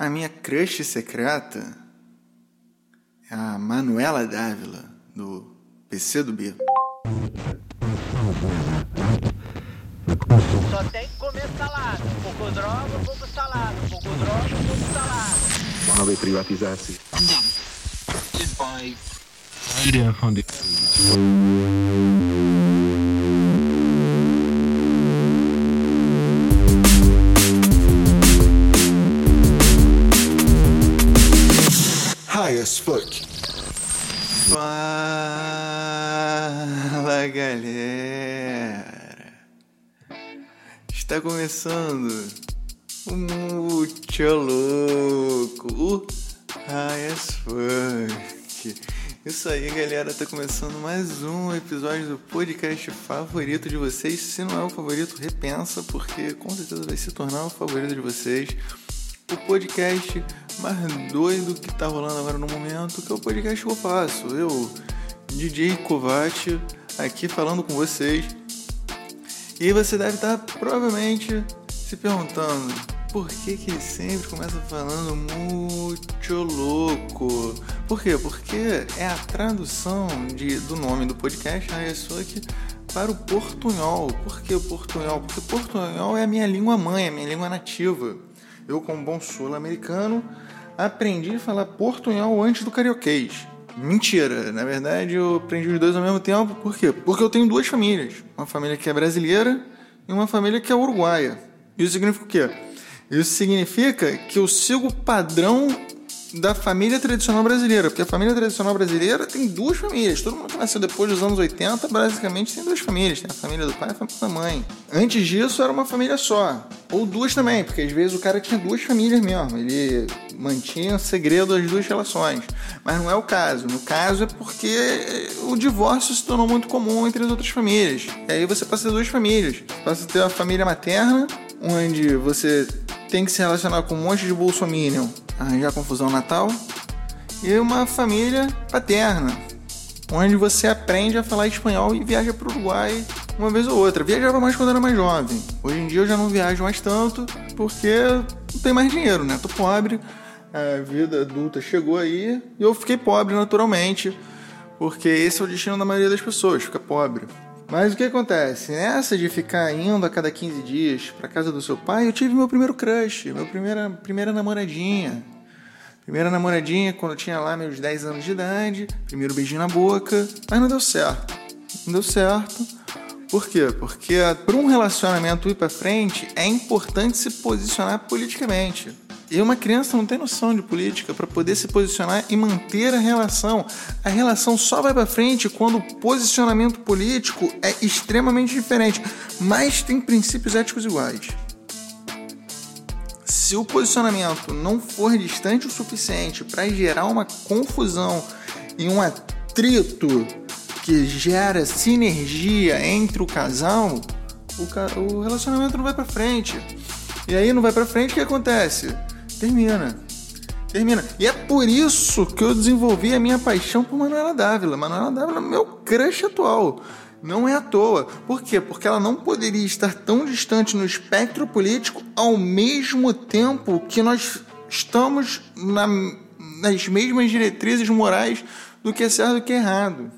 A minha crush secreta é a Manuela Dávila, do PC do B. Só tem que comer salada. Pouco droga, pouco salada. Pouco droga, pouco salada. Uma privatizatie. Iedereen as fuck. Fala galera. Está começando o Muito Louco, o High as fuck. Isso aí, galera, tá começando mais um episódio do podcast favorito de vocês. Se não é o favorito, repensa, porque com certeza vai se tornar o favorito de vocês. O podcast mais doido que tá rolando agora no momento, que é o podcast que eu faço. Eu, DJ Kovac, aqui falando com vocês. E você deve estar provavelmente se perguntando por que, que ele sempre começa falando muito louco. Por quê? Porque é a tradução de, do nome do podcast, a aqui para o portunhol. Por que o portunhol? Porque portunhol é a minha língua mãe, a minha língua nativa. Eu, como bom sul-americano, aprendi a falar portunhol antes do carioquês. Mentira, na verdade eu aprendi os dois ao mesmo tempo. Por quê? Porque eu tenho duas famílias. Uma família que é brasileira e uma família que é uruguaia. Isso significa o quê? Isso significa que eu sigo o padrão da família tradicional brasileira, porque a família tradicional brasileira tem duas famílias. Todo mundo que nasceu depois dos anos 80, basicamente tem duas famílias: tem a família do pai e a família da mãe. Antes disso, era uma família só, ou duas também, porque às vezes o cara tinha duas famílias mesmo. Ele mantinha segredo das duas relações, mas não é o caso. No caso é porque o divórcio se tornou muito comum entre as outras famílias. E aí você passa a ter duas famílias: passa a ter a família materna, onde você tem que se relacionar com um monte de bolsominion, arranjar confusão Natal, e uma família paterna, onde você aprende a falar espanhol e viaja para o Uruguai uma vez ou outra. Viajava mais quando era mais jovem. Hoje em dia eu já não viajo mais tanto porque não tenho mais dinheiro, né? Tô pobre, a vida adulta chegou aí e eu fiquei pobre naturalmente, porque esse é o destino da maioria das pessoas, fica pobre. Mas o que acontece? Nessa de ficar indo a cada 15 dias para casa do seu pai, eu tive meu primeiro crush, minha primeira, primeira namoradinha. Primeira namoradinha quando eu tinha lá meus 10 anos de idade, primeiro beijinho na boca, mas não deu certo. Não deu certo. Por quê? Porque para um relacionamento ir para frente é importante se posicionar politicamente. E uma criança não tem noção de política para poder se posicionar e manter a relação. A relação só vai para frente quando o posicionamento político é extremamente diferente, mas tem princípios éticos iguais. Se o posicionamento não for distante o suficiente para gerar uma confusão e um atrito que gera sinergia entre o casal, o, o relacionamento não vai para frente. E aí não vai para frente, o que acontece? Termina. Termina. E é por isso que eu desenvolvi a minha paixão por Manuela Dávila. Manuela Dávila é meu crush atual. Não é à toa. Por quê? Porque ela não poderia estar tão distante no espectro político ao mesmo tempo que nós estamos na, nas mesmas diretrizes morais do que é certo e do que é errado.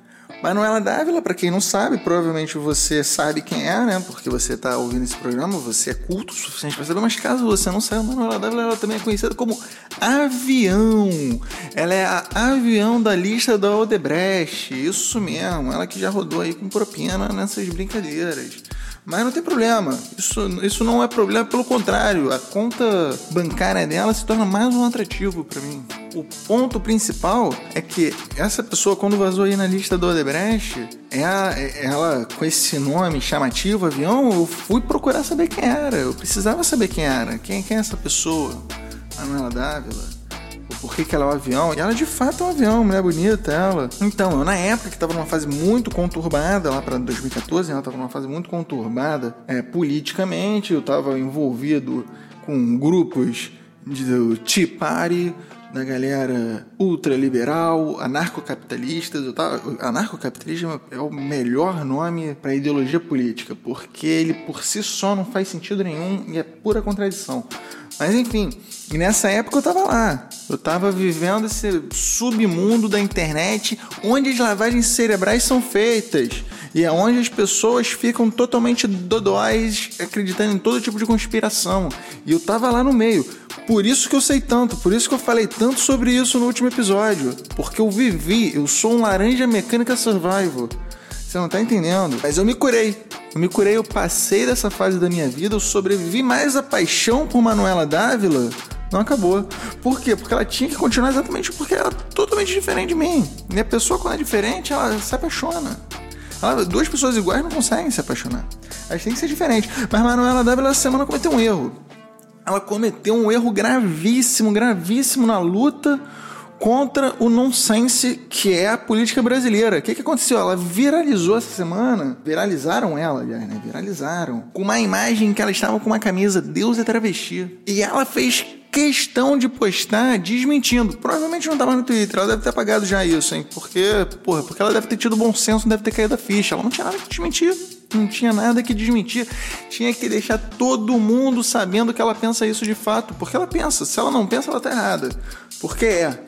Manuela Dávila, para quem não sabe, provavelmente você sabe quem é, né? Porque você está ouvindo esse programa, você é culto o suficiente para saber, mas caso você não saiba, Manuela Dávila ela também é conhecida como Avião. Ela é a avião da lista da Odebrecht, isso mesmo, ela que já rodou aí com propina nessas brincadeiras. Mas não tem problema, isso, isso não é problema, pelo contrário, a conta bancária dela se torna mais um atrativo para mim. O ponto principal é que essa pessoa, quando vazou aí na lista do Odebrecht, ela, é ela com esse nome chamativo, avião, eu fui procurar saber quem era. Eu precisava saber quem era. Quem, quem é essa pessoa? Manuela Dávila por que, ela é um avião. E ela de fato é um avião, mulher bonita, ela. Então, eu na época que tava numa fase muito conturbada, lá para 2014, ela tava numa fase muito conturbada é, politicamente, eu tava envolvido com grupos de, Tea Party, da galera ultraliberal, anarcocapitalistas. Anarcocapitalismo é o melhor nome para ideologia política, porque ele por si só não faz sentido nenhum e é pura contradição. Mas enfim, e nessa época eu tava lá. Eu tava vivendo esse submundo da internet onde as lavagens cerebrais são feitas. E é onde as pessoas ficam totalmente dodóis, acreditando em todo tipo de conspiração. E eu tava lá no meio. Por isso que eu sei tanto, por isso que eu falei tanto sobre isso no último episódio. Porque eu vivi, eu sou um laranja mecânica survival. Você não tá entendendo? Mas eu me curei. Eu me curei, eu passei dessa fase da minha vida, eu sobrevivi mais a paixão por Manuela Dávila. Não acabou. Por quê? Porque ela tinha que continuar exatamente porque ela é totalmente diferente de mim. E a pessoa, quando é diferente, ela se apaixona. Ela, duas pessoas iguais não conseguem se apaixonar. Elas têm que ser diferentes. Mas Manuela Dávila essa semana cometeu um erro. Ela cometeu um erro gravíssimo, gravíssimo na luta contra o nonsense que é a política brasileira. O que, que aconteceu? Ela viralizou essa semana, viralizaram ela, aliás, né? Viralizaram, com uma imagem que ela estava com uma camisa Deus é travesti. E ela fez questão de postar desmentindo. Provavelmente não estava no Twitter, ela deve ter apagado já isso, hein? Porque, porra, porque ela deve ter tido bom senso, não deve ter caído a ficha. Ela não tinha nada que desmentir. Não tinha nada que desmentir. Tinha que deixar todo mundo sabendo que ela pensa isso de fato. Porque ela pensa. Se ela não pensa, ela tá errada. Porque é.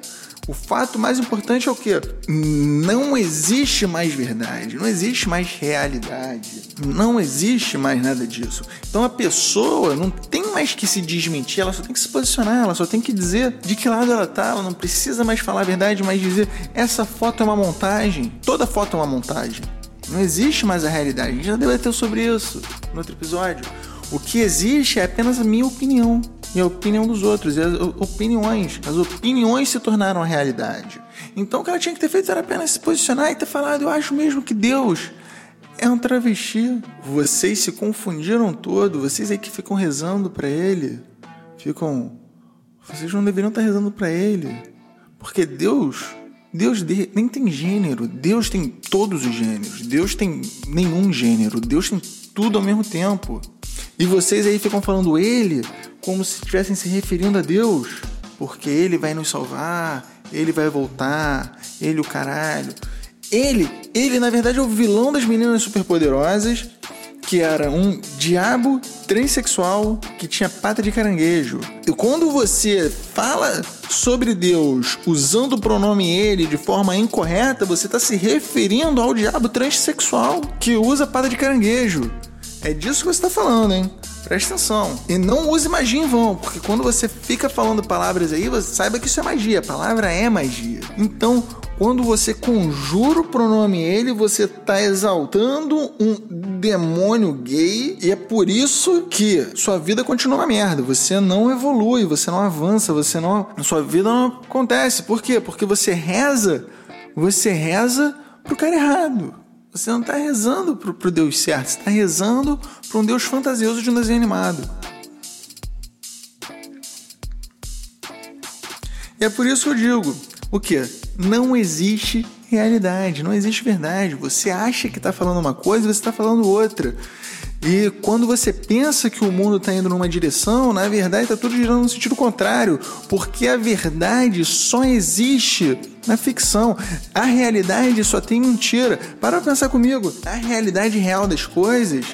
O fato mais importante é o que? Não existe mais verdade, não existe mais realidade, não existe mais nada disso. Então a pessoa não tem mais que se desmentir, ela só tem que se posicionar, ela só tem que dizer de que lado ela tá, ela não precisa mais falar a verdade, mas dizer essa foto é uma montagem, toda foto é uma montagem. Não existe mais a realidade. A gente já debateu sobre isso no outro episódio. O que existe é apenas a minha opinião e a opinião dos outros. E as opiniões, as opiniões se tornaram a realidade. Então o que ela tinha que ter feito era apenas se posicionar e ter falado: Eu acho mesmo que Deus é um travesti. Vocês se confundiram todo, vocês aí que ficam rezando para ele, ficam. Vocês não deveriam estar rezando para ele. Porque Deus Deus nem tem gênero, Deus tem todos os gêneros, Deus tem nenhum gênero, Deus tem tudo ao mesmo tempo. E vocês aí ficam falando ele como se estivessem se referindo a Deus, porque ele vai nos salvar, ele vai voltar, ele o caralho. Ele, ele na verdade é o vilão das meninas superpoderosas que era um diabo transexual que tinha pata de caranguejo. E quando você fala sobre Deus usando o pronome ele de forma incorreta, você está se referindo ao diabo transexual que usa pata de caranguejo. É disso que você está falando, hein? Presta atenção. E não use magia em vão, porque quando você fica falando palavras aí, você saiba que isso é magia. A palavra é magia. Então, quando você conjura o pronome ele, você está exaltando um demônio gay e é por isso que sua vida continua uma merda. Você não evolui, você não avança, você não. Sua vida não acontece. Por quê? Porque você reza, você reza pro cara errado. Você não está rezando para o Deus certo, você está rezando para um Deus fantasioso de um desenho animado. E é por isso que eu digo: o que? Não existe realidade, não existe verdade. Você acha que está falando uma coisa e você está falando outra. E quando você pensa que o mundo está indo numa direção, na verdade está tudo girando no sentido contrário, porque a verdade só existe na ficção. A realidade só tem mentira. Para pensar comigo, a realidade real das coisas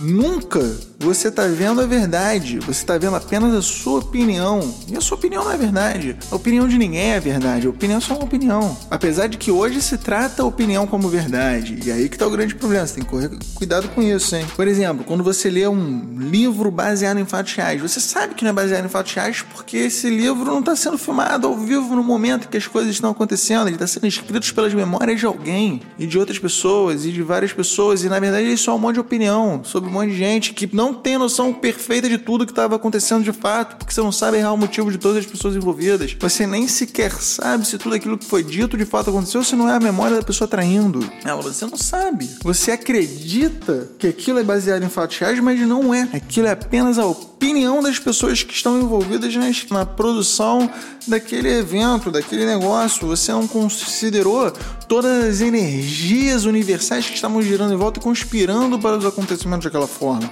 nunca você está vendo a verdade, você está vendo apenas a sua opinião. E a sua opinião não é verdade. A opinião de ninguém é verdade. A opinião é só uma opinião. Apesar de que hoje se trata a opinião como verdade. E aí que está o grande problema. Você tem que correr cuidado com isso, hein? Por exemplo, quando você lê um livro baseado em fatos reais, você sabe que não é baseado em fatos reais porque esse livro não está sendo filmado ao vivo no momento que as coisas estão acontecendo. Ele está sendo escrito pelas memórias de alguém e de outras pessoas e de várias pessoas. E na verdade ele é só um monte de opinião sobre um monte de gente que não tem noção perfeita de tudo que estava acontecendo de fato, porque você não sabe errar o motivo de todas as pessoas envolvidas. Você nem sequer sabe se tudo aquilo que foi dito de fato aconteceu, se não é a memória da pessoa traindo ela. Você não sabe. Você acredita que aquilo é baseado em fatos reais, mas não é. Aquilo é apenas a opinião das pessoas que estão envolvidas na produção daquele evento, daquele negócio. Você não considerou todas as energias universais que estavam girando em volta e conspirando para os acontecimentos daquela forma.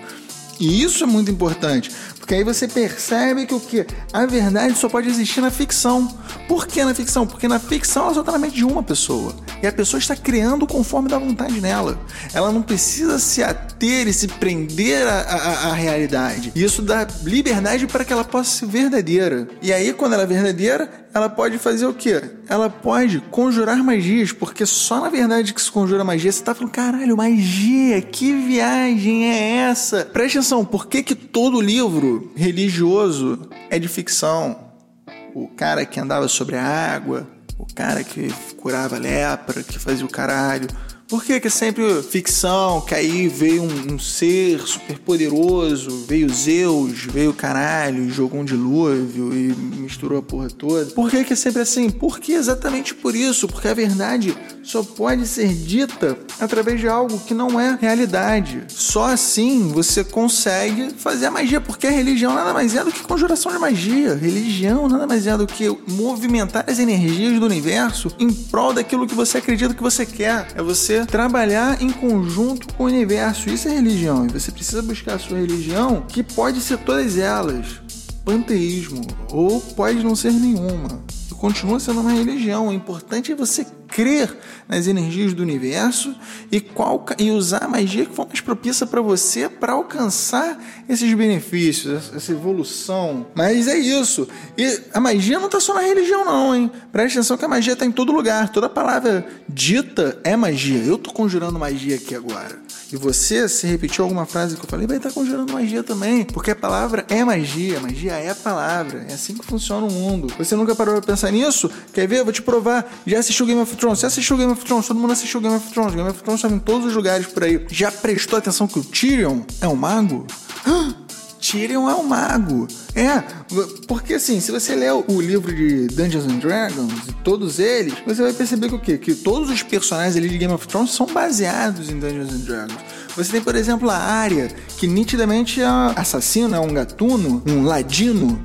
E isso é muito importante. Porque aí você percebe que o que? A verdade só pode existir na ficção. Por que na ficção? Porque na ficção ela só está na mente de uma pessoa. E a pessoa está criando conforme dá vontade nela. Ela não precisa se ater e se prender à, realidade. E isso dá liberdade para que ela possa ser verdadeira. E aí, quando ela é verdadeira, ela pode fazer o quê? Ela pode conjurar magias, porque só na verdade que se conjura magia, você tá falando, caralho, magia, que viagem é essa? Preste atenção, por que, que todo livro religioso é de ficção? O cara que andava sobre a água, o cara que curava lepra, que fazia o caralho, por que, que é sempre ficção? Que aí veio um, um ser super poderoso, veio Zeus, veio caralho, jogou um dilúvio e misturou a porra toda. Por que, que é sempre assim? Porque exatamente por isso, porque a verdade só pode ser dita através de algo que não é realidade. Só assim você consegue fazer a magia, porque a religião nada mais é do que conjuração de magia. Religião nada mais é do que movimentar as energias do universo em prol daquilo que você acredita que você quer. É você trabalhar em conjunto com o universo. Isso é religião. E você precisa buscar a sua religião, que pode ser todas elas. Panteísmo, ou pode não ser nenhuma. Continua sendo uma religião. O importante é você crer nas energias do universo e, qual, e usar a magia que for mais propícia para você para alcançar esses benefícios, essa evolução. Mas é isso. E a magia não está só na religião, não, hein? Preste atenção que a magia está em todo lugar. Toda palavra dita é magia. Eu tô conjurando magia aqui agora. E você, se repetiu alguma frase que eu falei, vai estar conjurando magia também. Porque a palavra é magia, magia é palavra. É assim que funciona o mundo. Você nunca parou pra pensar nisso? Quer ver? Eu vou te provar. Já assistiu Game of Thrones? Você assistiu Game of Thrones? Todo mundo assistiu Game of Thrones. Game of Thrones estava em todos os lugares por aí. Já prestou atenção que o Tyrion é um mago? Tyrion é um mago. É, porque assim, se você ler o livro de Dungeons and Dragons, todos eles, você vai perceber que o quê? Que todos os personagens ali de Game of Thrones são baseados em Dungeons and Dragons. Você tem, por exemplo, a Arya, que nitidamente é assassino, é um gatuno, um ladino.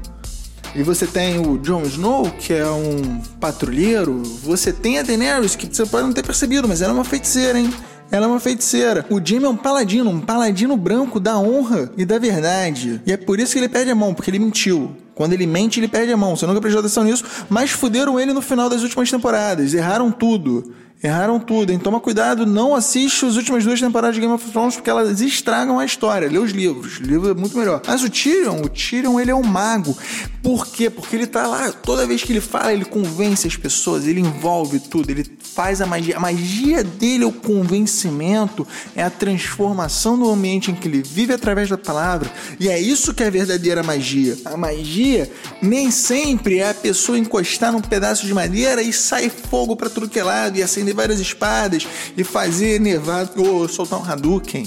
E você tem o Jon Snow, que é um patrulheiro. Você tem a Daenerys, que você pode não ter percebido, mas ela é uma feiticeira, hein? Ela é uma feiticeira. O Jimmy é um paladino, um paladino branco da honra e da verdade. E é por isso que ele perde a mão, porque ele mentiu. Quando ele mente, ele perde a mão. Você nunca prestou atenção nisso, mas fuderam ele no final das últimas temporadas. Erraram tudo. Erraram tudo, hein? Toma cuidado, não assiste as últimas duas temporadas de Game of Thrones porque elas estragam a história. Lê os livros, o livro é muito melhor. Mas o Tyrion, o Tyrion, ele é um mago. Por quê? Porque ele tá lá, toda vez que ele fala, ele convence as pessoas, ele envolve tudo, ele faz a magia. A magia dele é o convencimento, é a transformação do ambiente em que ele vive através da palavra. E é isso que é a verdadeira magia. A magia nem sempre é a pessoa encostar num pedaço de madeira e sair fogo para tudo que é lado e acender várias espadas e fazer nevar ou soltar um Hadouken.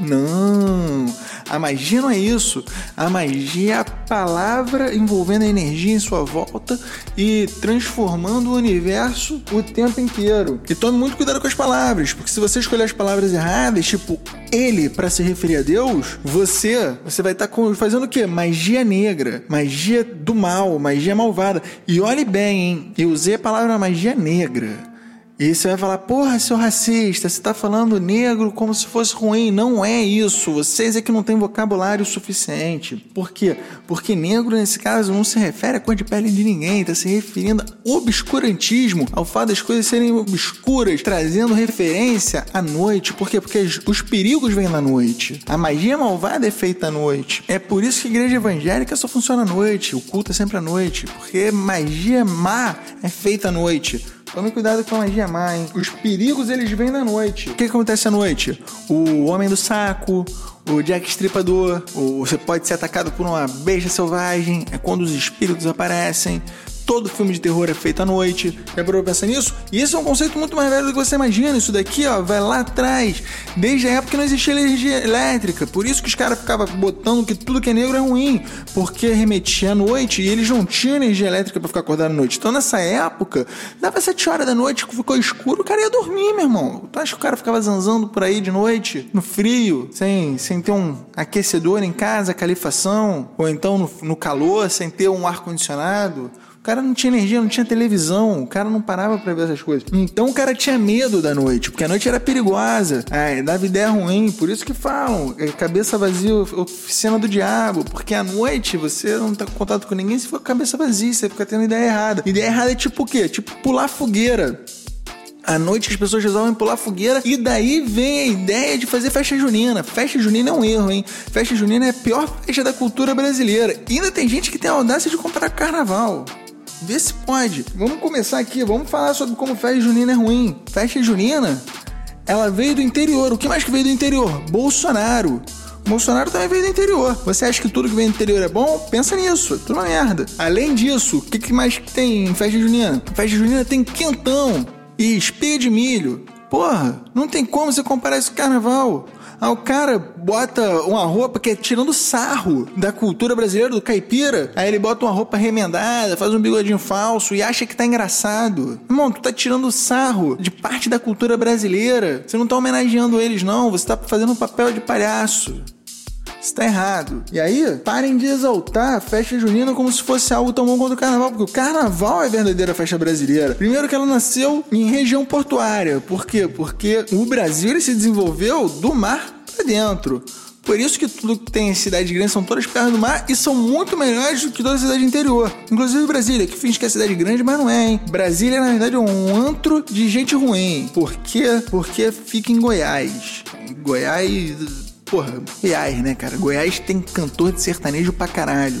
Não, a magia não é isso. A magia é a palavra envolvendo a energia em sua volta e transformando o universo o tempo inteiro. E tome muito cuidado com as palavras, porque se você escolher as palavras erradas, tipo ele para se referir a Deus, você você vai estar tá fazendo o quê? Magia negra, magia do mal, magia malvada. E olhe bem, hein? Eu usei a palavra magia negra. E você vai falar, porra, seu racista, você tá falando negro como se fosse ruim. Não é isso. Vocês é que não têm vocabulário suficiente. Por quê? Porque negro, nesse caso, não se refere à cor de pele de ninguém. Tá se referindo a obscurantismo, ao fato das coisas serem obscuras, trazendo referência à noite. Por quê? Porque os perigos vêm na noite. A magia malvada é feita à noite. É por isso que a igreja evangélica só funciona à noite. O culto é sempre à noite. Porque magia má é feita à noite. Tome cuidado com a magia má, hein? Os perigos eles vêm na noite. O que, acontece à noite? O Homem do Saco, o Jack Estripador, ou você pode ser atacado por uma besta selvagem, é quando os espíritos aparecem todo filme de terror é feito à noite. Já parou pra pensar nisso? E esse é um conceito muito mais velho do que você imagina. Isso daqui, ó, vai lá atrás. Desde a época que não existia energia elétrica. Por isso que os caras ficavam botando que tudo que é negro é ruim. Porque remetia à noite e eles não tinham energia elétrica para ficar acordado à noite. Então nessa época, dava 7 horas da noite, ficou escuro, o cara ia dormir, meu irmão. Tu acha que o cara ficava zanzando por aí de noite, no frio, sem, sem ter um aquecedor em casa, calefação, ou então no, no calor, sem ter um ar-condicionado? Cara não tinha energia, não tinha televisão, o cara não parava pra ver essas coisas. Então o cara tinha medo da noite, porque a noite era perigosa, é, dava ideia ruim, por isso que falam, é, cabeça vazia, oficina do diabo, porque à noite você não tá com contato com ninguém, se for cabeça vazia, você fica tendo ideia errada. Ideia errada é tipo o quê? Tipo pular fogueira à noite as pessoas resolvem pular fogueira e daí vem a ideia de fazer festa junina. Festa junina é um erro, hein? Festa junina é a pior festa da cultura brasileira. E ainda tem gente que tem a audácia de comprar carnaval. Vê se pode. Vamos começar aqui, vamos falar sobre como festa junina é ruim. Festa junina, ela veio do interior. O que mais que veio do interior? Bolsonaro. Bolsonaro também veio do interior. Você acha que tudo que vem do interior é bom? Pensa nisso, é tudo uma merda. Além disso, o que, que mais tem em festa junina? Festa junina tem quentão e espiga de milho. Porra, não tem como você comparar isso com carnaval. Ah, o cara bota uma roupa que é tirando sarro da cultura brasileira, do caipira. Aí ele bota uma roupa remendada, faz um bigodinho falso e acha que tá engraçado. Irmão, tu tá tirando sarro de parte da cultura brasileira. Você não tá homenageando eles, não. Você tá fazendo um papel de palhaço está errado. E aí, parem de exaltar a festa junina como se fosse algo tão bom quanto o carnaval, porque o carnaval é a verdadeira festa brasileira. Primeiro que ela nasceu em região portuária. Por quê? Porque o Brasil se desenvolveu do mar para dentro. Por isso que tudo que tem cidade grande são todas perto do mar e são muito melhores do que toda a cidade interior. Inclusive Brasília, que finge que é cidade grande, mas não é, hein? Brasília, na verdade, é um antro de gente ruim. Por quê? Porque fica em Goiás. Goiás Porra, Goiás, né, cara? Goiás tem cantor de sertanejo pra caralho.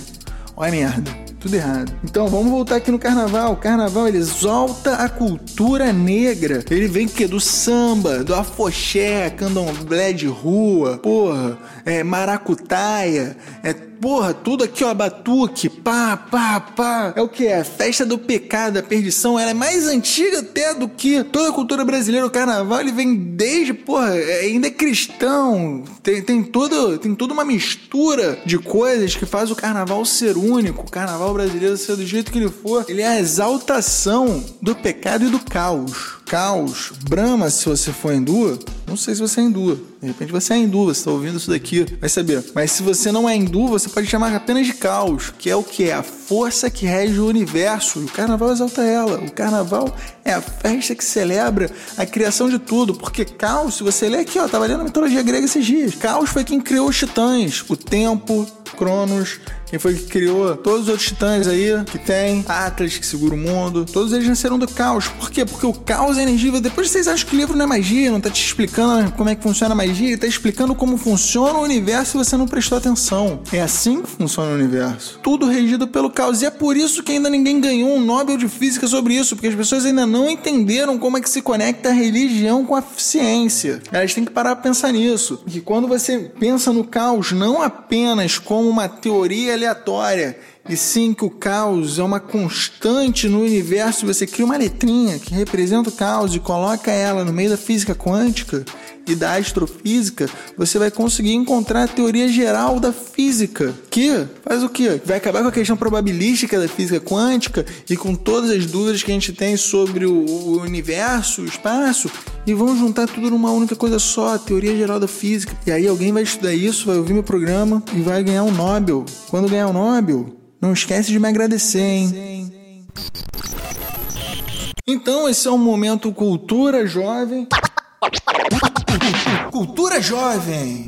Olha a merda. Tudo errado. Então vamos voltar aqui no carnaval. O carnaval ele exalta a cultura negra. Ele vem que do samba, do afoxé, candomblé de rua, porra, é maracutaia, é Porra, tudo aqui, ó, batuque, pá, pá, pá. É o que é? Festa do pecado, da perdição. Ela é mais antiga até do que toda a cultura brasileira. O carnaval, ele vem desde, porra, é, ainda é cristão. Tem, tem, toda, tem toda uma mistura de coisas que faz o carnaval ser único. O carnaval brasileiro ser do jeito que ele for. Ele é a exaltação do pecado e do caos caos, Brahma, se você for hindu, não sei se você é hindu. De repente você é hindu, você está ouvindo isso daqui, vai saber. Mas se você não é hindu, você pode chamar apenas de caos, que é o que? É a força que rege o universo. E o carnaval exalta ela. O carnaval é a festa que celebra a criação de tudo. Porque caos, se você ler aqui, ó, tava lendo a mitologia grega esses dias. Caos foi quem criou os titãs, o tempo, Cronos, quem foi que criou todos os outros titãs aí que tem, Atlas que segura o mundo, todos eles nasceram do caos. Por quê? Porque o caos é energia. Depois vocês acham que o livro não é magia, não tá te explicando como é que funciona a magia, ele tá explicando como funciona o universo e você não prestou atenção. É assim que funciona o universo. Tudo regido pelo caos. E é por isso que ainda ninguém ganhou um Nobel de Física sobre isso, porque as pessoas ainda não entenderam como é que se conecta a religião com a ciência. Elas têm que parar pra pensar nisso. Que quando você pensa no caos não apenas como uma teoria aleatória, e sim que o caos é uma constante no universo. Você cria uma letrinha que representa o caos e coloca ela no meio da física quântica e da astrofísica, você vai conseguir encontrar a teoria geral da física, que faz o quê? Vai acabar com a questão probabilística da física quântica e com todas as dúvidas que a gente tem sobre o universo, o espaço, e vão juntar tudo numa única coisa só, a teoria geral da física. E aí alguém vai estudar isso, vai ouvir meu programa e vai ganhar um Nobel. Quando ganhar o um Nobel, não esquece de me agradecer, hein? Então, esse é o momento Cultura Jovem. Cultura Jovem!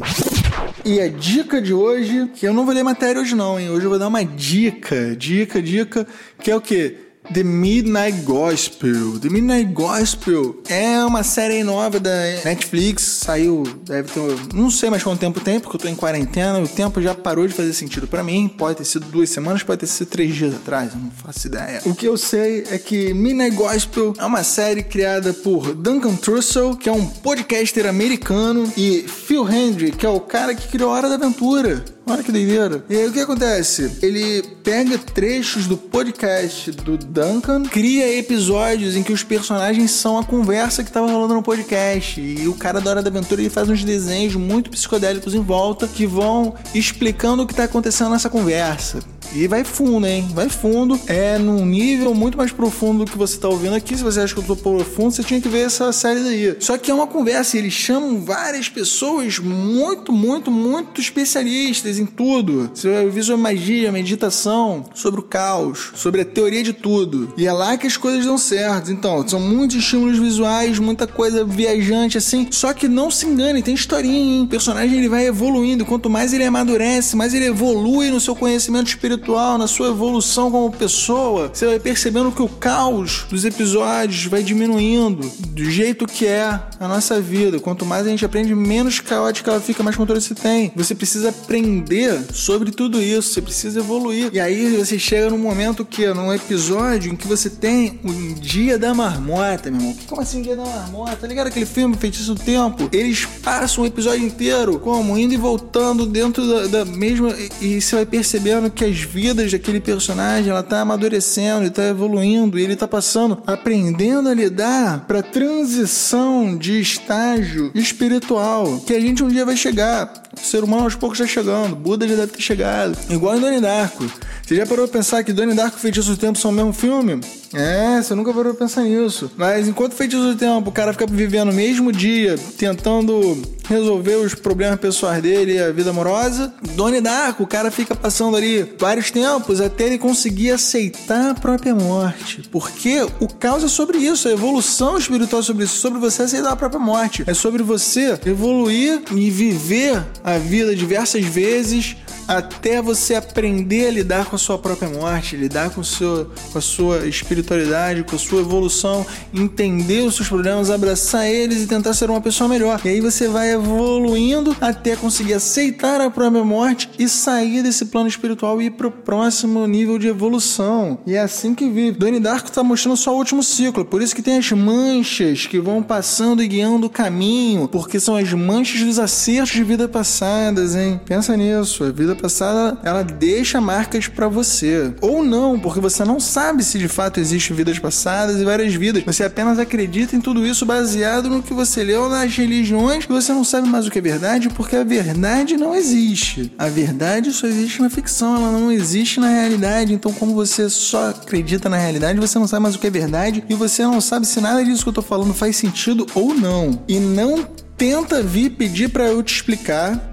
E a dica de hoje, que eu não vou ler matéria hoje não, hein? Hoje eu vou dar uma dica, dica, dica, que é o quê? The Midnight Gospel. The Midnight Gospel é uma série nova da Netflix. Saiu, deve ter. Não sei mais quanto tempo tem, porque eu tô em quarentena. O tempo já parou de fazer sentido para mim. Pode ter sido duas semanas, pode ter sido três dias atrás. Eu não faço ideia. O que eu sei é que Midnight Gospel é uma série criada por Duncan Trussell, que é um podcaster americano, e Phil Hendry, que é o cara que criou a Hora da Aventura. Olha que doideira. E aí o que acontece? Ele pega trechos do podcast do Duncan, cria episódios em que os personagens são a conversa que tava rolando no podcast. E o cara da Hora da Aventura ele faz uns desenhos muito psicodélicos em volta que vão explicando o que tá acontecendo nessa conversa. E vai fundo, hein? Vai fundo. É num nível muito mais profundo do que você tá ouvindo aqui. Se você acha que eu tô profundo, você tinha que ver essa série daí. Só que é uma conversa eles chamam várias pessoas muito, muito, muito especialistas em tudo. Você vai ouvir sobre magia, meditação, sobre o caos, sobre a teoria de tudo. E é lá que as coisas dão certo. Então, são muitos estímulos visuais, muita coisa viajante assim. Só que não se engane, tem historinha, hein? O personagem ele vai evoluindo. Quanto mais ele amadurece, mais ele evolui no seu conhecimento espiritual, na sua evolução como pessoa. Você vai percebendo que o caos dos episódios vai diminuindo do jeito que é a nossa vida. Quanto mais a gente aprende, menos caótica ela fica, mais controle você tem. Você precisa aprender sobre tudo isso, você precisa evoluir. E aí você chega num momento que, num episódio em que você tem um dia da marmota, meu irmão. Como assim um dia da marmota? Tá ligado aquele filme Feitiço do Tempo? Eles passam o episódio inteiro como indo e voltando dentro da, da mesma. E, e você vai percebendo que as vidas daquele personagem ela tá amadurecendo e tá evoluindo. E ele tá passando, aprendendo a lidar pra transição de estágio espiritual que a gente um dia vai chegar. O ser humano aos poucos está chegando. Buda já deve ter chegado. Igual em Donnie Darko. Você já parou pra pensar que Donnie Darko e Feitiço do Tempo são o mesmo filme? É, você nunca parou pra pensar nisso. Mas enquanto Feitiço do Tempo, o cara fica vivendo o mesmo dia, tentando resolver os problemas pessoais dele e a vida amorosa, Donnie Darko, o cara fica passando ali vários tempos até ele conseguir aceitar a própria morte. Porque o caos é sobre isso, a evolução espiritual é sobre isso, sobre você aceitar a própria morte. É sobre você evoluir e viver a vida diversas vezes até você aprender a lidar com a sua própria morte, lidar com, seu, com a sua espiritualidade, com a sua evolução, entender os seus problemas, abraçar eles e tentar ser uma pessoa melhor. E aí você vai evoluindo até conseguir aceitar a própria morte e sair desse plano espiritual e ir pro próximo nível de evolução. E é assim que vive. Donnie Darko tá mostrando só o último ciclo, por isso que tem as manchas que vão passando e guiando o caminho, porque são as manchas dos acertos de vida passadas, hein? Pensa nisso, a vida passada ela deixa marcas para você. Ou não, porque você não sabe se de fato existe vidas passadas e várias vidas. Você apenas acredita em tudo isso baseado no que você leu nas religiões e você não sabe mais o que é verdade porque a verdade não existe. A verdade só existe na ficção, ela não existe na realidade. Então, como você só acredita na realidade, você não sabe mais o que é verdade e você não sabe se nada disso que eu tô falando faz sentido ou não. E não tenta vir pedir para eu te explicar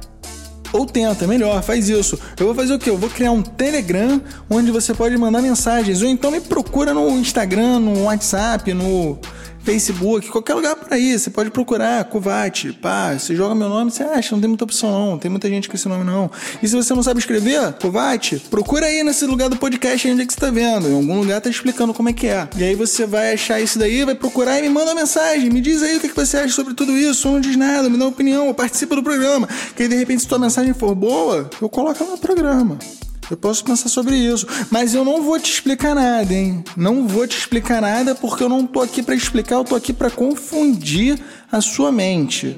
ou tenta, é melhor, faz isso. Eu vou fazer o quê? Eu vou criar um Telegram onde você pode mandar mensagens. Ou então me procura no Instagram, no WhatsApp, no Facebook, qualquer lugar por aí. Você pode procurar Covate, pá, você joga meu nome, você acha, não tem muita opção não, tem muita gente com esse nome não. E se você não sabe escrever, Covate, procura aí nesse lugar do podcast onde é que você tá vendo. Em algum lugar tá explicando como é que é. E aí você vai achar isso daí, vai procurar e me manda uma mensagem. Me diz aí o que, que você acha sobre tudo isso. Não diz nada, me dá uma opinião, participa do programa. Que aí de repente se tua mensagem for boa, eu coloco ela no programa. Eu posso pensar sobre isso, mas eu não vou te explicar nada, hein? Não vou te explicar nada porque eu não tô aqui para explicar, eu tô aqui para confundir a sua mente.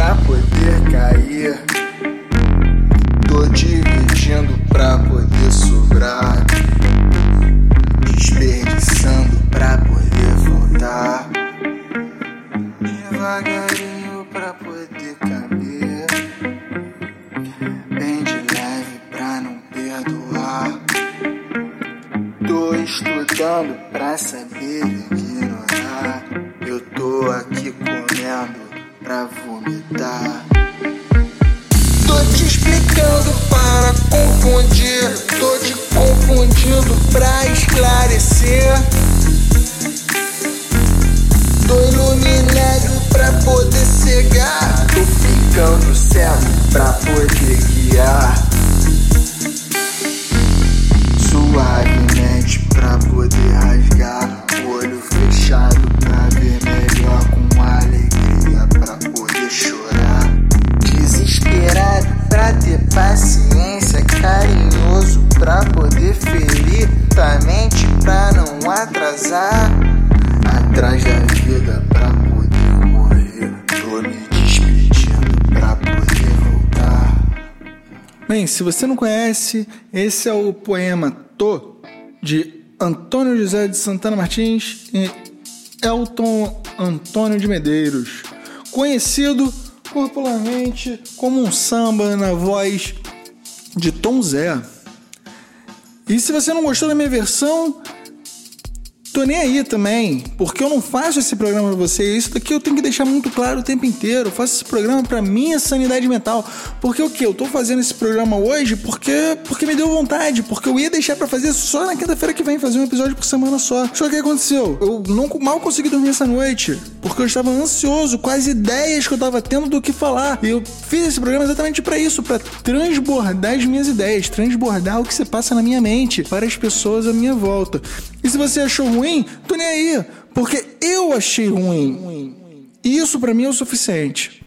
Pra poder cair. Tô dividindo pra poder sobrar. Desperdiçando pra poder voltar. Devagarinho pra poder caber. Bem de leve pra não perdoar. Tô estudando pra saber conhece, esse é o poema To de Antônio José de Santana Martins e Elton Antônio de Medeiros, conhecido popularmente como um samba na voz de Tom Zé. E se você não gostou da minha versão, Tô nem aí também, porque eu não faço esse programa pra você. Isso daqui eu tenho que deixar muito claro o tempo inteiro. Eu faço esse programa pra minha sanidade mental. Porque o que? Eu tô fazendo esse programa hoje porque, porque me deu vontade. Porque eu ia deixar pra fazer só na quinta-feira que vem, fazer um episódio por semana só. Só que o que aconteceu? Eu não, mal consegui dormir essa noite. Porque eu estava ansioso com as ideias que eu tava tendo do que falar. E eu fiz esse programa exatamente para isso, para transbordar as minhas ideias, transbordar o que se passa na minha mente para as pessoas à minha volta. E se você achou ruim, tô nem aí, porque eu achei ruim. E isso para mim é o suficiente.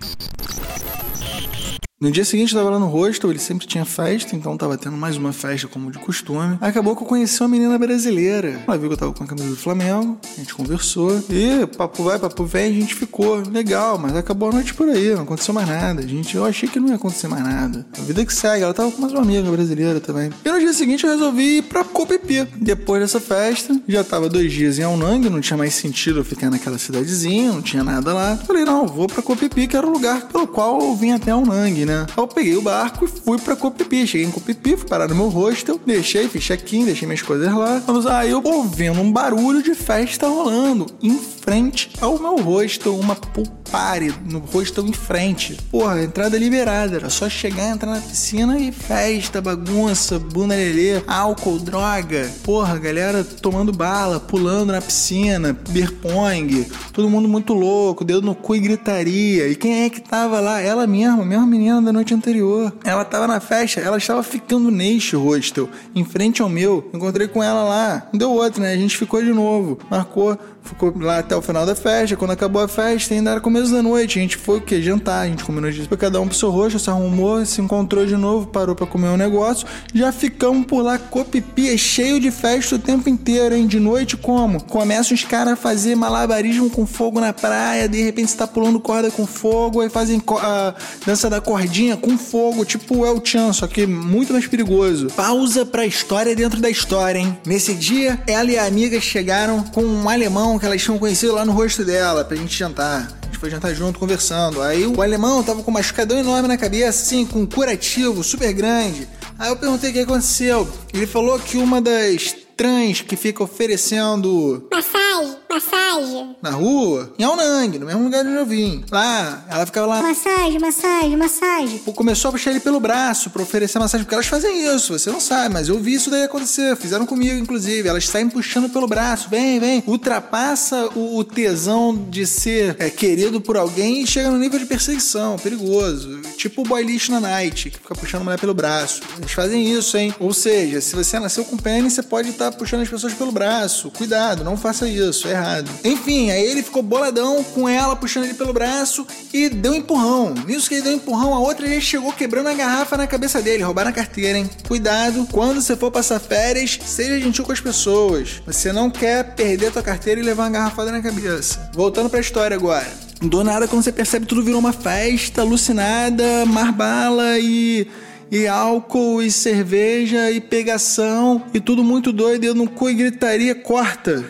No dia seguinte, eu tava lá no hostel, ele sempre tinha festa, então tava tendo mais uma festa como de costume. Acabou que eu conheci uma menina brasileira. Ela viu que eu tava com a camisa do Flamengo, a gente conversou. E papo vai, papo vem, a gente ficou legal, mas acabou a noite por aí, não aconteceu mais nada. Gente, eu achei que não ia acontecer mais nada. A vida que segue, ela tava com mais uma amiga brasileira também. E no dia seguinte eu resolvi ir pra Copipi. Depois dessa festa, já tava dois dias em Aonang, não tinha mais sentido eu ficar naquela cidadezinha, não tinha nada lá. Falei, não, vou pra Copipi, que era o lugar pelo qual eu vim até Aonang, né? Aí eu peguei o barco e fui pra Copipi. Cheguei em Copipi, fui parar no meu hostel, deixei, fiz check-in, deixei minhas coisas lá. Aí eu ouvindo um barulho de festa rolando em frente ao meu hostel, uma pool party no hostel em frente. Porra, entrada liberada, era só chegar, entrar na piscina e festa, bagunça, bunda lelê, álcool, droga. Porra, galera tomando bala, pulando na piscina, beer pong, todo mundo muito louco, dedo no cu e gritaria. E quem é que tava lá? Ela mesma, a mesma menina da noite anterior. Ela tava na festa, ela estava ficando neste hostel, em frente ao meu. Encontrei com ela lá. Deu outro, né? A gente ficou de novo. Marcou, ficou lá até o final da festa. Quando acabou a festa, ainda era começo da noite. A gente foi o quê? Jantar. A gente combinou. Foi cada um pro seu rosto, se arrumou, se encontrou de novo, parou pra comer um negócio. Já ficamos por lá, copipi, cheio de festa o tempo inteiro, hein? De noite, como? Começam os caras a fazer malabarismo com fogo na praia, de repente você tá pulando corda com fogo, aí fazem a dança da cordinha com fogo, tipo El Chan, só que muito mais perigoso. Pausa pra história dentro da história, hein? Nesse dia, ela e a amiga chegaram com um alemão que elas tinham conhecido lá no rosto dela pra gente jantar. A gente foi jantar junto, conversando. Aí o alemão tava com um machucadão enorme na cabeça, assim, com um curativo super grande. Aí eu perguntei o que aconteceu. Ele falou que uma das trans que fica oferecendo Massagem, massagem. na rua, em Aonang, no mesmo lugar onde eu vim. Lá, ela ficava lá. Massagem, massagem, massagem. Pô, Começou a puxar ele pelo braço pra oferecer massagem, porque elas fazem isso, você não sabe, mas eu vi isso daí acontecer. Fizeram comigo, inclusive. Elas saem puxando pelo braço, vem, vem. Ultrapassa o, o tesão de ser é, querido por alguém e chega no nível de perseguição, perigoso. Tipo o boy lixo na night, que fica puxando a mulher pelo braço. Eles fazem isso, hein? Ou seja, se você nasceu com pênis, você pode estar puxando as pessoas pelo braço. Cuidado, não faça isso, é errado. Enfim, aí ele ficou boladão com ela, puxando ele pelo braço e deu um empurrão. Nisso que ele deu um empurrão, a outra já chegou quebrando a garrafa na cabeça dele, roubaram a carteira, hein? Cuidado, quando você for passar férias, seja gentil com as pessoas. Você não quer perder a tua carteira e levar uma garrafada na cabeça. Voltando pra história agora. Do nada, quando você percebe, tudo virou uma festa alucinada, marbala e e álcool e cerveja e pegação e tudo muito doido, eu no cu e gritaria, corta.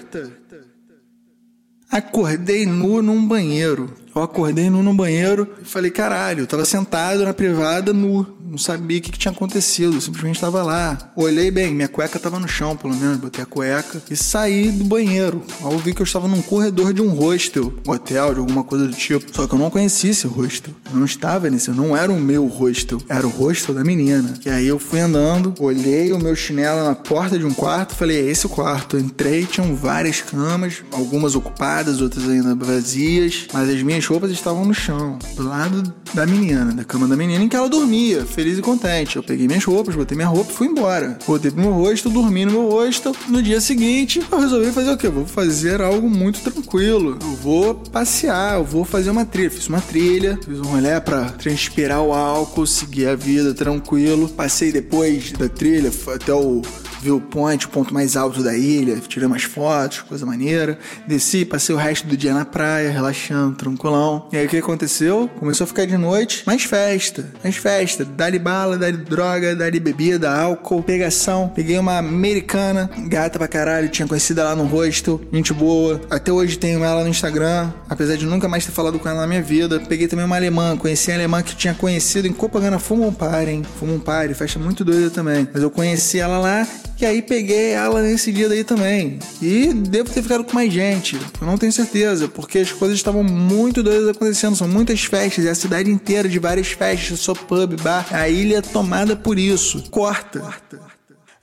Acordei nu num banheiro. Eu acordei nu num banheiro e falei, caralho, eu tava sentado na privada nu. Não sabia o que, que tinha acontecido, simplesmente tava lá. Olhei bem, minha cueca tava no chão, pelo menos, botei a cueca e saí do banheiro. Ao vi que eu estava num corredor de um hostel, hotel, de alguma coisa do tipo. Só que eu não conhecia esse hostel. Eu não estava nesse, não era o meu hostel, era o hostel da menina. E aí eu fui andando, olhei o meu chinelo na porta de um quarto, falei, é esse o quarto. Entrei, tinham várias camas, algumas ocupadas, outras ainda vazias, mas as minhas roupas estavam no chão, do lado da menina, da cama da menina em que ela dormia, feliz e contente. Eu peguei minhas roupas, botei minha roupa e fui embora. Botei pro meu rosto, dormi no meu rosto. No dia seguinte, eu resolvi fazer o quê? Eu vou fazer algo muito tranquilo. Eu vou passear, eu vou fazer uma trilha. Fiz uma trilha, fiz um rolê pra transpirar o álcool, seguir a vida tranquilo. Passei depois da trilha até o ver o ponto mais alto da ilha, tirei umas fotos, coisa maneira. Desci, passei o resto do dia na praia, relaxando, tranquilão. E aí o que aconteceu? Começou a ficar de noite, mais festa, mais festa. Dá-lhe bala, dá-lhe droga, dá-lhe bebida, álcool, pegação. Peguei uma americana, gata pra caralho, tinha conhecido ela no rosto, gente boa. Até hoje tenho ela no Instagram, apesar de nunca mais ter falado com ela na minha vida. Peguei também uma alemã, conheci a alemã que tinha conhecido em Copacabana, Fumam Party, hein? Fumam Party, festa muito doida também. Mas eu conheci ela lá e aí peguei ela nesse dia daí também. E devo ter ficado com mais gente. Eu não tenho certeza, porque as coisas estavam muito doidas acontecendo. São muitas festas, é a cidade inteira de várias festas, só pub, bar. A ilha é tomada por isso. Corta. Corta.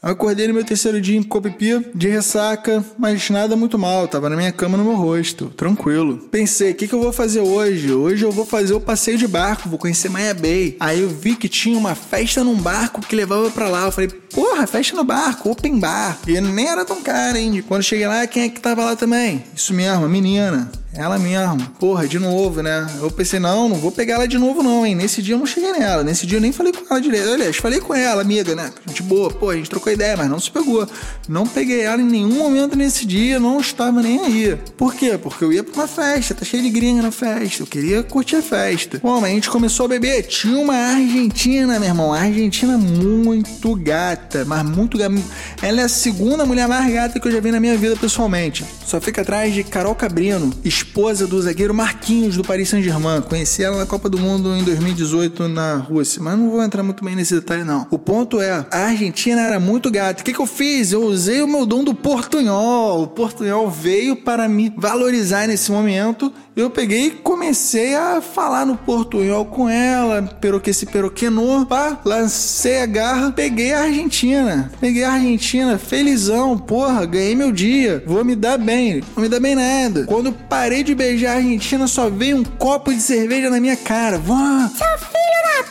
Acordei no meu terceiro dia em Copipi, de ressaca, mas nada muito mal, tava na minha cama no meu rosto, tranquilo. Pensei, o que, que eu vou fazer hoje? Hoje eu vou fazer o passeio de barco, vou conhecer Maia Bay. Aí eu vi que tinha uma festa num barco que levava para lá. Eu falei, porra, festa no barco, open bar. E nem era tão caro, hein? Quando cheguei lá, quem é que tava lá também? Isso mesmo, a menina. Ela mesmo. Porra, de novo, né? Eu pensei, não, não vou pegar ela de novo, não, hein? Nesse dia eu não cheguei nela. Nesse dia eu nem falei com ela direito. Aliás, falei com ela, amiga, né? Gente boa, pô, a gente trocou ideia, mas não se pegou. Não peguei ela em nenhum momento nesse dia, não estava nem aí. Por quê? Porque eu ia pra uma festa, tá cheio de gringa na festa. Eu queria curtir a festa. Bom, mas a gente começou a beber. Tinha uma argentina, meu irmão. Argentina muito gata, mas muito gata. Ela é a segunda mulher mais gata que eu já vi na minha vida pessoalmente. Só fica atrás de Carol Cabrino esposa do zagueiro Marquinhos do Paris Saint-Germain. Conheci ela na Copa do Mundo em 2018 na Rússia, mas não vou entrar muito bem nesse detalhe não. O ponto é, a Argentina era muito gata. O que, que eu fiz? Eu usei o meu dom do portunhol. O portunhol veio para me valorizar nesse momento. Eu peguei e comecei a falar no portunhol com ela, pero que se peroquenou, pá, lancei a garra, peguei a Argentina. Peguei a Argentina, felizão, porra, ganhei meu dia, vou me dar bem, vou me dar bem nada. Quando parei de beijar a Argentina, só veio um copo de cerveja na minha cara. Vá! Seu filho da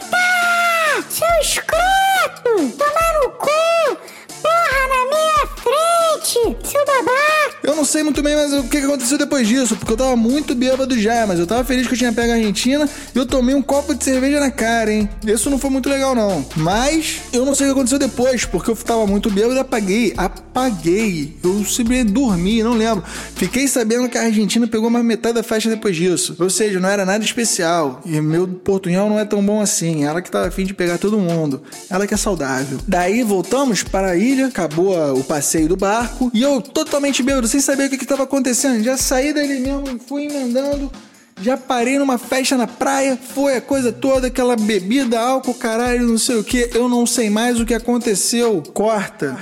puta! Seu escroto! Tomar no cu! Porra, na minha frente! Seu babaca! Eu não sei muito bem mas o que aconteceu depois disso, porque eu tava muito bêbado já, mas eu tava feliz que eu tinha pego a Argentina e eu tomei um copo de cerveja na cara, hein? Isso não foi muito legal, não. Mas eu não sei o que aconteceu depois, porque eu tava muito bêbado e apaguei. Apaguei. Eu simplesmente dormi, não lembro. Fiquei sabendo que a Argentina pegou mais metade da festa depois disso. Ou seja, não era nada especial. E meu portunhol não é tão bom assim. Ela que tava afim de pegar todo mundo. Ela que é saudável. Daí voltamos para a ilha, acabou o passeio do barco e eu totalmente bêbado sem saber o que estava acontecendo. Já saí dali mesmo fui emendando. Já parei numa festa na praia, foi a coisa toda, aquela bebida, álcool, caralho, não sei o que. Eu não sei mais o que aconteceu. Corta.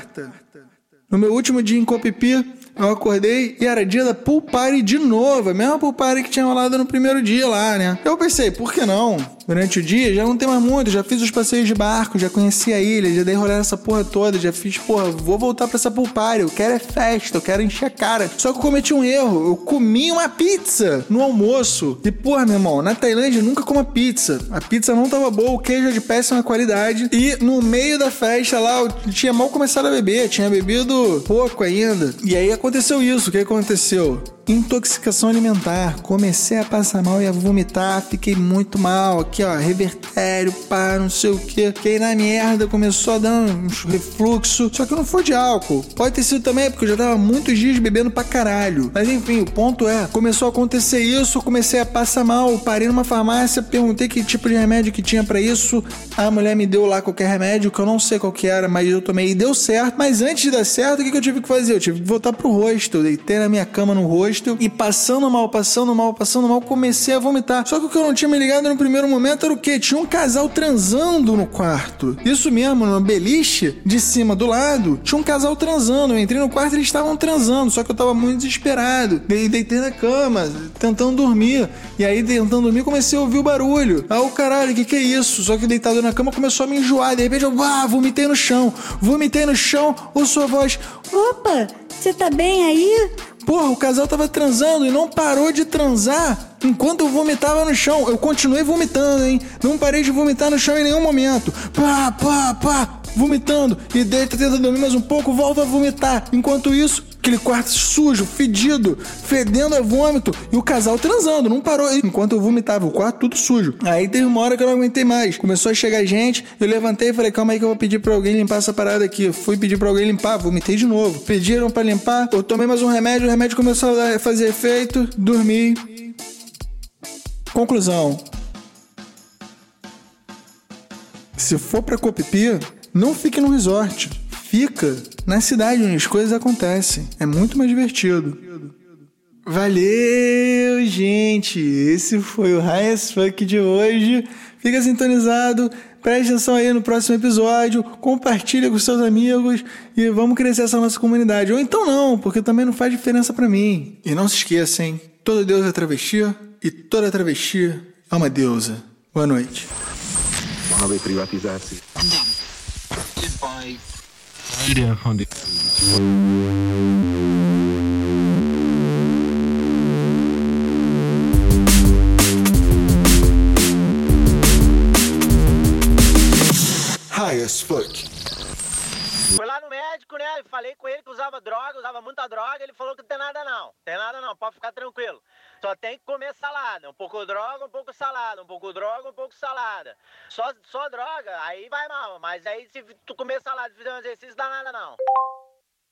No meu último dia em Copipi, eu acordei e era dia da pool party de novo. A mesma pool party que tinha rolado no primeiro dia lá, né? Eu pensei, por que não? Durante o dia já não tem mais muito, já fiz os passeios de barco, já conheci a ilha, já dei rolê nessa porra toda, já fiz, porra, vou voltar pra essa party, eu quero é festa, eu quero encher a cara. Só que eu cometi um erro, eu comi uma pizza no almoço. E porra, meu irmão, na Tailândia nunca coma pizza. A pizza não tava boa, o queijo é de péssima qualidade. E no meio da festa lá, eu tinha mal começado a beber, tinha bebido pouco ainda. E aí aconteceu isso, o que aconteceu? Intoxicação alimentar. Comecei a passar mal e a vomitar, fiquei muito mal. Aqui, ó, revertério, pá, não sei o que. Fiquei na merda, começou a dar um refluxo. Só que não foi de álcool. Pode ter sido também, porque eu já tava muitos dias bebendo pra caralho. Mas enfim, o ponto é: começou a acontecer isso, comecei a passar mal. Parei numa farmácia, perguntei que tipo de remédio que tinha para isso. A mulher me deu lá qualquer remédio, que eu não sei qual que era, mas eu tomei e deu certo. Mas antes de dar certo, o que, que eu tive que fazer? Eu tive que voltar pro rosto. Eu deitei na minha cama no rosto e passando mal, passando mal, passando mal, comecei a vomitar. Só que o que eu não tinha me ligado no primeiro momento era o quê? Tinha um casal transando no quarto. Isso mesmo, no beliche de cima do lado, tinha um casal transando. Eu entrei no quarto e eles estavam transando, só que eu tava muito desesperado. Daí deitei na cama, tentando dormir. E aí, tentando dormir, comecei a ouvir o barulho. Ah, o caralho, o que, que é isso? Só que deitado na cama começou a me enjoar. De repente eu, ah, vomitei no chão. Vomitei no chão, ouço sua voz. Opa, você tá bem aí? Porra, o casal tava transando e não parou de transar enquanto eu vomitava no chão. Eu continuei vomitando, hein? Não parei de vomitar no chão em nenhum momento. Pá, pá, pá. vomitando, e deita, tenta dormir mais um pouco, volta a vomitar. Enquanto isso, aquele quarto sujo, fedido, fedendo a vômito, e o casal transando, não parou. Enquanto eu vomitava, o quarto tudo sujo. Aí teve uma hora que eu não aguentei mais. Começou a chegar gente, eu levantei e falei, calma aí que eu vou pedir pra alguém limpar essa parada aqui. Fui pedir pra alguém limpar, vomitei de novo. Pediram pra limpar, eu tomei mais um remédio, o remédio começou a fazer efeito, dormi. Conclusão. Se for pra Copipi, não fique no resort. Fica na cidade onde as coisas acontecem. É muito mais divertido. Valeu, gente! Esse foi o High as Fuck de hoje. Fica sintonizado, preste atenção aí no próximo episódio, compartilha com seus amigos e vamos crescer essa nossa comunidade. Ou então não, porque também não faz diferença para mim. E não se esqueça, hein? Todo Deus é travesti e toda travesti é uma deusa. Boa noite. Deve privatizzarsi. Aria con di- High as fuck. Fui lá no médico, né? Falei com ele que usava droga, usava muita droga. Ele falou que não tem nada não. Tem nada não, pode ficar tranquilo. Só tem que comer salada. Um pouco droga, um pouco salada. Um pouco droga, um pouco salada. Só, só droga, aí vai mal. Mas aí se tu comer salada e fizer um exercício, dá nada não.